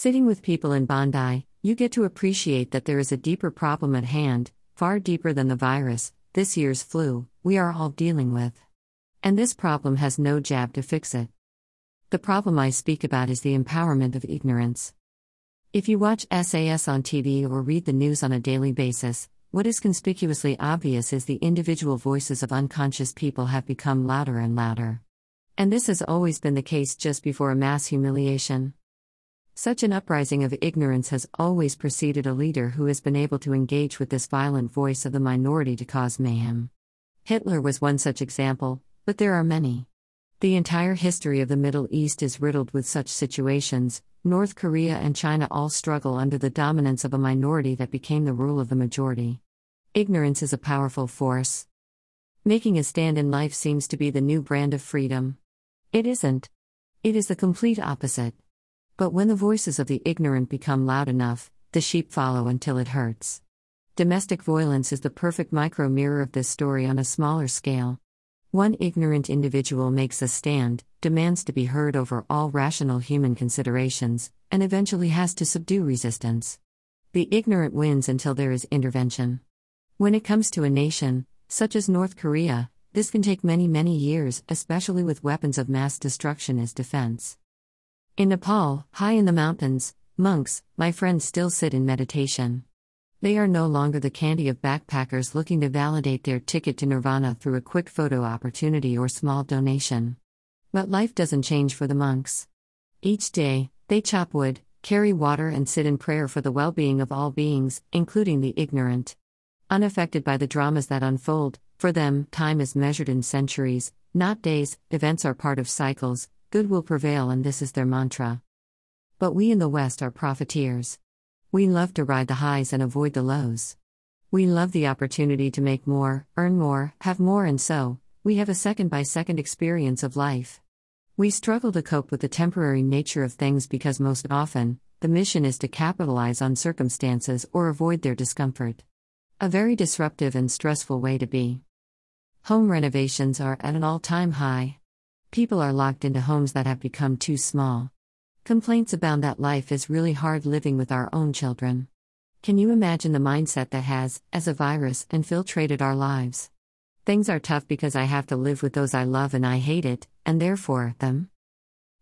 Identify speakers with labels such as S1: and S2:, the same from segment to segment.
S1: Sitting with people in Bondi, you get to appreciate that there is a deeper problem at hand, far deeper than the virus, this year's flu, we are all dealing with. And this problem has no jab to fix it. The problem I speak about is the empowerment of ignorance. If you watch SAS on TV or read the news on a daily basis, what is conspicuously obvious is the individual voices of unconscious people have become louder and louder. And this has always been the case just before a mass humiliation. Such an uprising of ignorance has always preceded a leader who has been able to engage with this violent voice of the minority to cause mayhem. Hitler was one such example, but there are many. The entire history of the Middle East is riddled with such situations. North Korea and China all struggle under the dominance of a minority that became the rule of the majority. Ignorance is a powerful force. Making a stand in life seems to be the new brand of freedom. It isn't. It is the complete opposite. But when the voices of the ignorant become loud enough, the sheep follow until it hurts. Domestic violence is the perfect micro mirror of this story on a smaller scale. One ignorant individual makes a stand, demands to be heard over all rational human considerations, and eventually has to subdue resistance. The ignorant wins until there is intervention. When it comes to a nation, such as North Korea, this can take many, many years, especially with weapons of mass destruction as defense. In Nepal, high in the mountains, monks, my friends still sit in meditation. They are no longer the candy of backpackers looking to validate their ticket to nirvana through a quick photo opportunity or small donation. But life doesn't change for the monks. Each day, they chop wood, carry water, and sit in prayer for the well being of all beings, including the ignorant. Unaffected by the dramas that unfold, for them, time is measured in centuries, not days, events are part of cycles, good will prevail, and this is their mantra. But we in the West are profiteers. We love to ride the highs and avoid the lows. We love the opportunity to make more, earn more, have more, and so, we have a second by second experience of life. We struggle to cope with the temporary nature of things because most often, the mission is to capitalize on circumstances or avoid their discomfort. A very disruptive and stressful way to be. Home renovations are at an all time high. People are locked into homes that have become too small. Complaints abound that life is really hard living with our own children. Can you imagine the mindset that has, as a virus, infiltrated our lives? Things are tough because I have to live with those I love and I hate it, and therefore, them.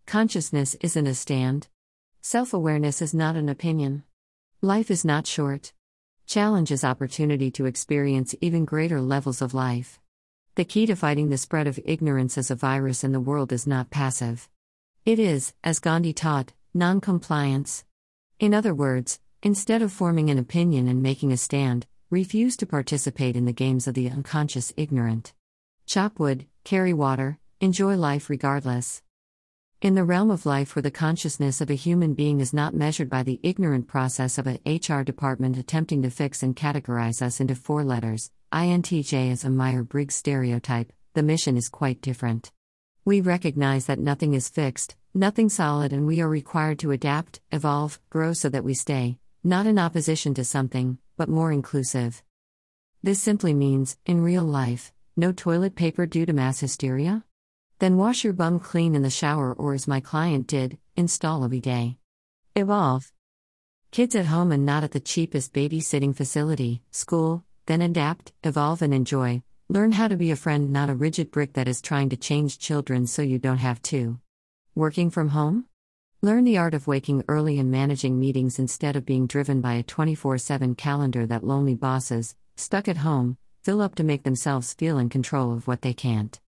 S1: Consciousness isn't a stand. Self awareness is not an opinion. Life is not short. Challenge is opportunity to experience even greater levels of life. The key to fighting the spread of ignorance as a virus in the world is not passive. It is, as Gandhi taught, non compliance. In other words, instead of forming an opinion and making a stand, refuse to participate in the games of the unconscious ignorant. Chop wood, carry water, enjoy life regardless. In the realm of life where the consciousness of a human being is not measured by the ignorant process of a HR department attempting to fix and categorize us into four letters, INTJ is a Myers Briggs stereotype, the mission is quite different. We recognize that nothing is fixed, nothing solid, and we are required to adapt, evolve, grow so that we stay, not in opposition to something, but more inclusive. This simply means, in real life, no toilet paper due to mass hysteria? Then wash your bum clean in the shower, or as my client did, install a bidet. Evolve. Kids at home and not at the cheapest babysitting facility, school, then adapt, evolve, and enjoy. Learn how to be a friend, not a rigid brick that is trying to change children so you don't have to. Working from home? Learn the art of waking early and managing meetings instead of being driven by a 24 7 calendar that lonely bosses, stuck at home, fill up to make themselves feel in control of what they can't.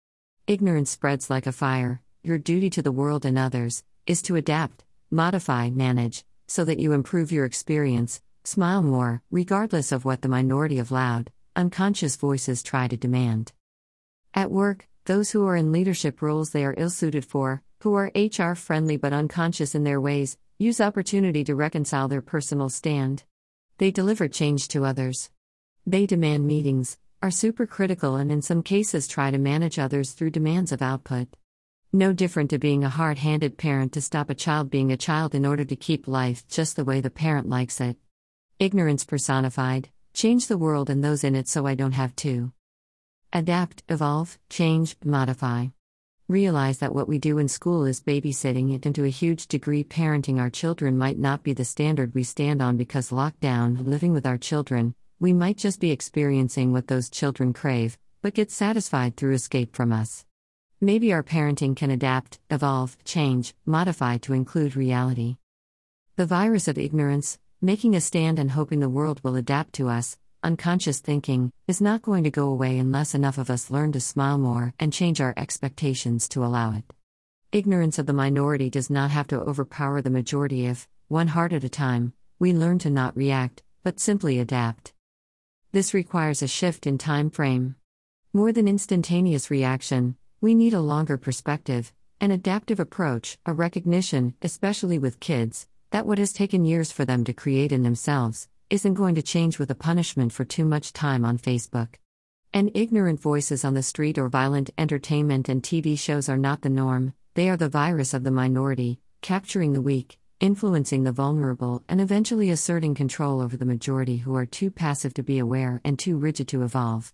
S1: Ignorance spreads like a fire. Your duty to the world and others is to adapt, modify, manage, so that you improve your experience, smile more, regardless of what the minority of loud, unconscious voices try to demand. At work, those who are in leadership roles they are ill suited for, who are HR friendly but unconscious in their ways, use opportunity to reconcile their personal stand. They deliver change to others. They demand meetings, are supercritical and in some cases try to manage others through demands of output. No different to being a hard handed parent to stop a child being a child in order to keep life just the way the parent likes it. Ignorance personified, change the world and those in it so I don't have to. Adapt, evolve, change, modify. Realize that what we do in school is babysitting it, and to a huge degree, parenting our children might not be the standard we stand on because lockdown, living with our children, we might just be experiencing what those children crave, but get satisfied through escape from us. Maybe our parenting can adapt, evolve, change, modify to include reality. The virus of ignorance, making a stand and hoping the world will adapt to us, unconscious thinking, is not going to go away unless enough of us learn to smile more and change our expectations to allow it. Ignorance of the minority does not have to overpower the majority if, one heart at a time, we learn to not react, but simply adapt. This requires a shift in time frame. More than instantaneous reaction, we need a longer perspective, an adaptive approach, a recognition, especially with kids, that what has taken years for them to create in themselves, isn't going to change with a punishment for too much time on Facebook. And ignorant voices on the street or violent entertainment and TV shows are not the norm, they are the virus of the minority, capturing the weak, influencing the vulnerable, and eventually asserting control over the majority who are too passive to be aware and too rigid to evolve.